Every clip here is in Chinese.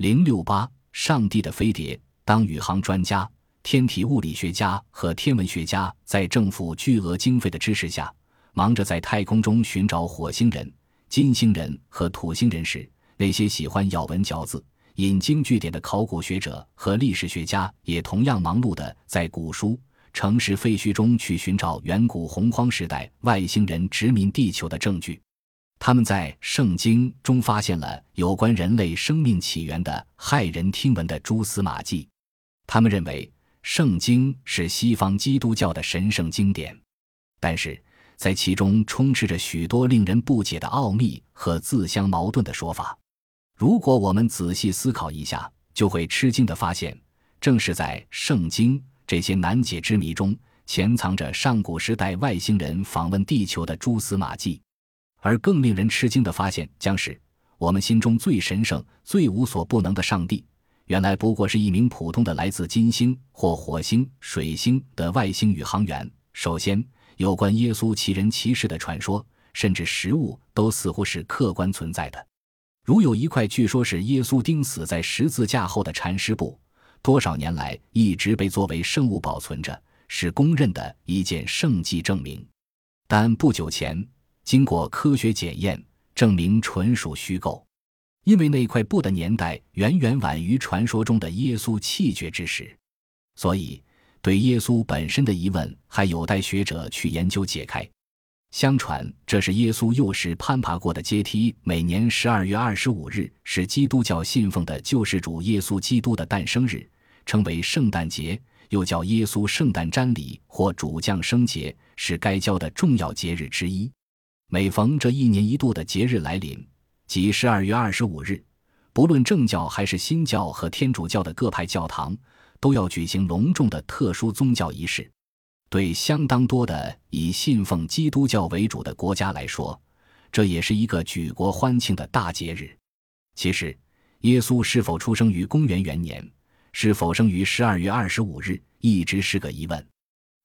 零六八，上帝的飞碟。当宇航专家、天体物理学家和天文学家在政府巨额经费的支持下，忙着在太空中寻找火星人、金星人和土星人时，那些喜欢咬文嚼字、引经据典的考古学者和历史学家也同样忙碌地在古书、城市废墟中去寻找远古洪荒时代外星人殖民地球的证据。他们在《圣经》中发现了有关人类生命起源的骇人听闻的蛛丝马迹。他们认为《圣经》是西方基督教的神圣经典，但是在其中充斥着许多令人不解的奥秘和自相矛盾的说法。如果我们仔细思考一下，就会吃惊地发现，正是在《圣经》这些难解之谜中，潜藏着上古时代外星人访问地球的蛛丝马迹。而更令人吃惊的发现，将是我们心中最神圣、最无所不能的上帝，原来不过是一名普通的来自金星或火星、水星的外星宇航员。首先，有关耶稣奇人奇事的传说，甚至实物，都似乎是客观存在的。如有一块据说是耶稣钉死在十字架后的缠尸布，多少年来一直被作为圣物保存着，是公认的一件圣迹证明。但不久前。经过科学检验，证明纯属虚构，因为那块布的年代远远晚于传说中的耶稣气绝之时，所以对耶稣本身的疑问还有待学者去研究解开。相传这是耶稣幼时攀爬过的阶梯。每年十二月二十五日是基督教信奉的救世主耶稣基督的诞生日，称为圣诞节，又叫耶稣圣诞瞻礼或主降生节，是该教的重要节日之一。每逢这一年一度的节日来临，即十二月二十五日，不论正教还是新教和天主教的各派教堂，都要举行隆重的特殊宗教仪式。对相当多的以信奉基督教为主的国家来说，这也是一个举国欢庆的大节日。其实，耶稣是否出生于公元元年，是否生于十二月二十五日，一直是个疑问。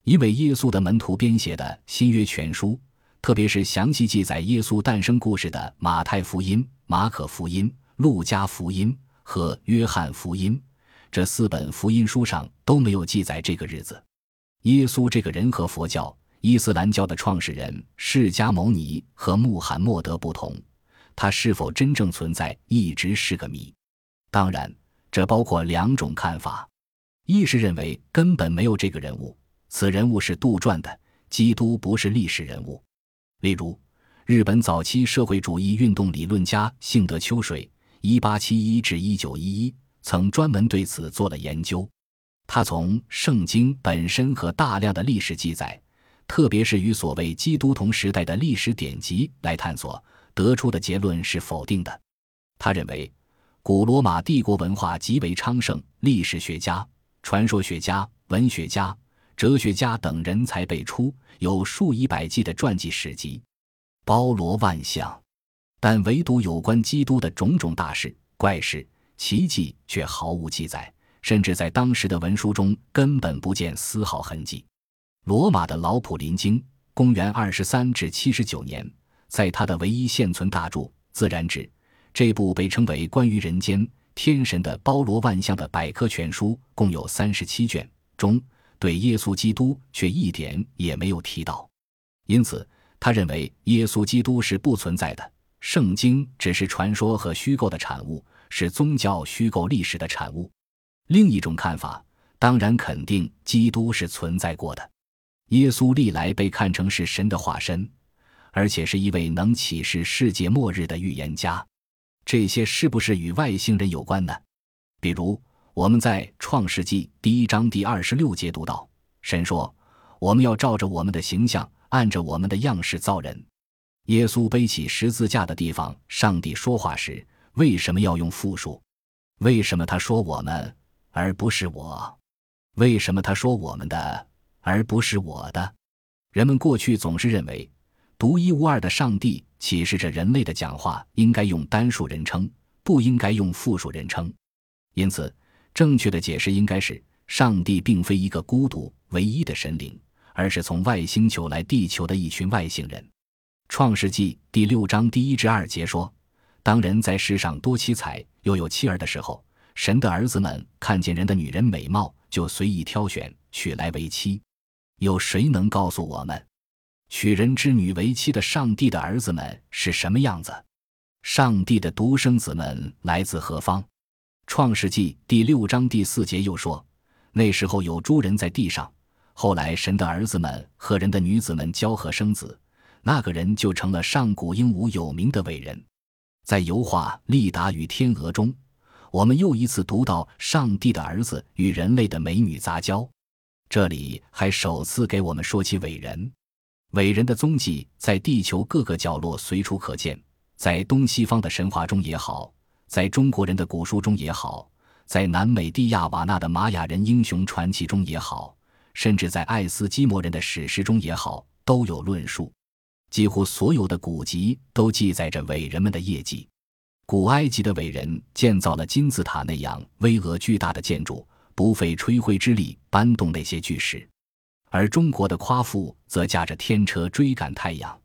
一位耶稣的门徒编写的《新约全书》。特别是详细记载耶稣诞生故事的马太福音、马可福音、路加福音和约翰福音这四本福音书上都没有记载这个日子。耶稣这个人和佛教、伊斯兰教的创始人释迦牟尼和穆罕默德不同，他是否真正存在一直是个谜。当然，这包括两种看法：一是认为根本没有这个人物，此人物是杜撰的，基督不是历史人物。例如，日本早期社会主义运动理论家幸德秋水（一八七一至一九一一）曾专门对此做了研究。他从圣经本身和大量的历史记载，特别是与所谓基督同时代的历史典籍来探索，得出的结论是否定的。他认为，古罗马帝国文化极为昌盛，历史学家、传说学家、文学家。哲学家等人才辈出，有数以百计的传记史籍，包罗万象，但唯独有关基督的种种大事、怪事、奇迹却毫无记载，甚至在当时的文书中根本不见丝毫痕迹。罗马的老普林经（公元二十三至七十九年）在他的唯一现存大著《自然志》这部被称为关于人间天神的包罗万象的百科全书，共有三十七卷中。对耶稣基督却一点也没有提到，因此他认为耶稣基督是不存在的，圣经只是传说和虚构的产物，是宗教虚构历史的产物。另一种看法当然肯定基督是存在过的，耶稣历来被看成是神的化身，而且是一位能启示世界末日的预言家。这些是不是与外星人有关呢？比如。我们在创世纪第一章第二十六节读到，神说：“我们要照着我们的形象，按着我们的样式造人。”耶稣背起十字架的地方，上帝说话时为什么要用复数？为什么他说我们而不是我？为什么他说我们的而不是我的？人们过去总是认为，独一无二的上帝启示着人类的讲话应该用单数人称，不应该用复数人称，因此。正确的解释应该是：上帝并非一个孤独唯一的神灵，而是从外星球来地球的一群外星人。创世纪第六章第一至二节说：“当人在世上多妻彩，又有妻儿的时候，神的儿子们看见人的女人美貌，就随意挑选，娶来为妻。有谁能告诉我们，娶人之女为妻的上帝的儿子们是什么样子？上帝的独生子们来自何方？创世纪第六章第四节又说：“那时候有诸人在地上，后来神的儿子们和人的女子们交合生子，那个人就成了上古英武有名的伟人。”在油画《利达与天鹅》中，我们又一次读到上帝的儿子与人类的美女杂交。这里还首次给我们说起伟人，伟人的踪迹在地球各个角落随处可见，在东西方的神话中也好，在中国人的古书中也好，在南美蒂亚瓦纳的玛雅人英雄传奇中也好，甚至在爱斯基摩人的史诗中也好，都有论述。几乎所有的古籍都记载着伟人们的业绩。古埃及的伟人建造了金字塔那样巍峨巨大的建筑，不费吹灰之力搬动那些巨石；而中国的夸父则驾着天车追赶太阳，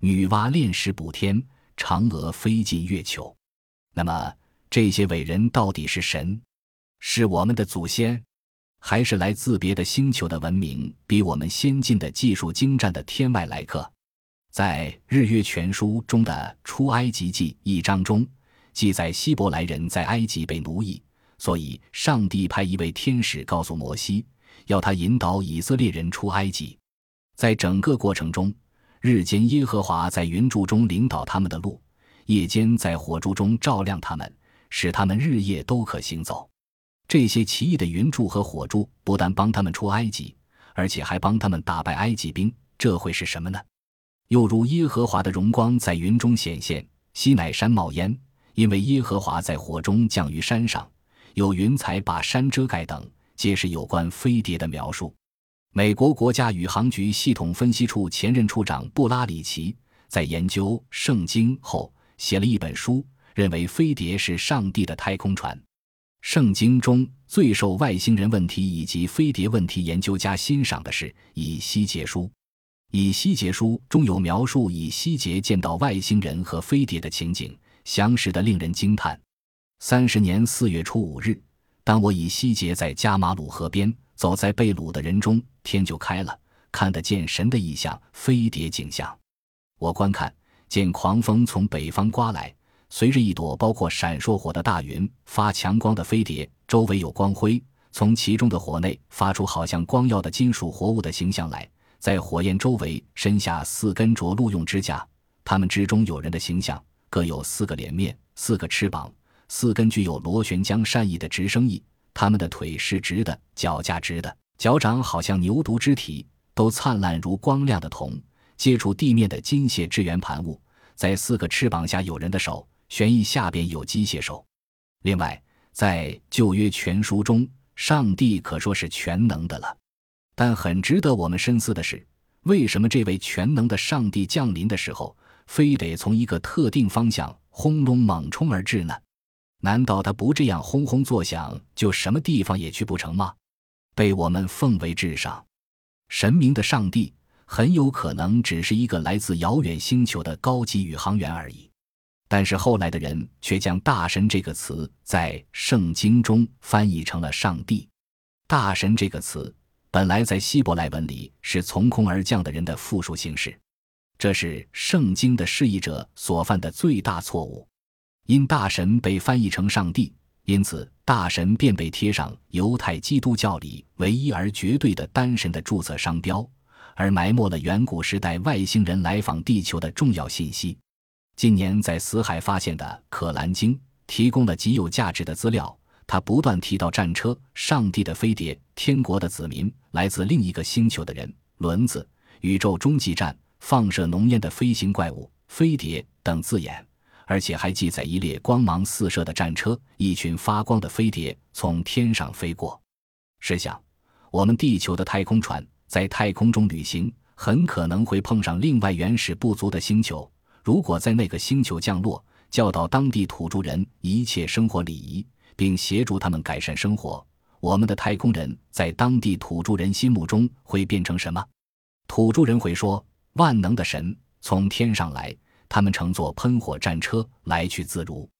女娲炼石补天，嫦娥飞进月球。那么，这些伟人到底是神，是我们的祖先，还是来自别的星球的文明，比我们先进的技术精湛的天外来客？在《日月全书》中的《出埃及记》一章中，记载希伯来人在埃及被奴役，所以上帝派一位天使告诉摩西，要他引导以色列人出埃及。在整个过程中，日间耶和华在云柱中领导他们的路，夜间在火柱中照亮他们，使他们日夜都可行走。这些奇异的云柱和火柱不但帮他们出埃及，而且还帮他们打败埃及兵。这会是什么呢？又如耶和华的荣光在云中显现，西乃山冒烟，因为耶和华在火中降于山上，有云彩把山遮盖等，皆是有关飞碟的描述。美国国家宇航局系统分析处前任处长布拉里奇在研究圣经后写了一本书，认为飞碟是上帝的太空船。圣经中最受外星人问题以及飞碟问题研究家欣赏的是以西结书。以西结书中有描述以西结见到外星人和飞碟的情景，详实的令人惊叹。三十年四月初五日，当我以西结在加马鲁河边走在被掳的人中，天就开了，看得见神的异象，飞碟景象。我观看，见狂风从北方刮来，随着一朵包括闪烁火的大云，发强光的飞碟，周围有光辉，从其中的火内发出好像光耀的金属活物的形象来。在火焰周围伸下四根着鹿用指甲，它们之中有人的形象，各有四个脸面、四个翅膀、四根具有螺旋桨扇翼的直升翼。它们的腿是直的，脚架直的，脚掌好像牛犊肢体，都灿烂如光亮的铜。接触地面的金屑之圆盘物，在四个翅膀下有人的手，旋翼下边有机械手。另外，在旧约全书中，上帝可说是全能的了。但很值得我们深思的是，为什么这位全能的上帝降临的时候，非得从一个特定方向轰隆猛冲而至呢？难道他不这样轰轰作响，就什么地方也去不成吗？被我们奉为至上、神明的上帝，很有可能只是一个来自遥远星球的高级宇航员而已。但是后来的人却将“大神”这个词在圣经中翻译成了“上帝”。大神这个词。本来在希伯来文里是从空而降的人的复数形式，这是圣经的释义者所犯的最大错误。因大神被翻译成上帝，因此大神便被贴上犹太基督教里唯一而绝对的单神的注册商标，而埋没了远古时代外星人来访地球的重要信息。近年在死海发现的《可兰经》提供了极有价值的资料。他不断提到战车、上帝的飞碟、天国的子民、来自另一个星球的人、轮子、宇宙中继站、放射浓烟的飞行怪物、飞碟等字眼，而且还记载一列光芒四射的战车、一群发光的飞碟从天上飞过。试想，我们地球的太空船在太空中旅行，很可能会碰上另外原始不足的星球。如果在那个星球降落，教导当地土著人一切生活礼仪。并协助他们改善生活。我们的太空人在当地土著人心目中会变成什么？土著人会说：“万能的神从天上来，他们乘坐喷火战车来去自如。”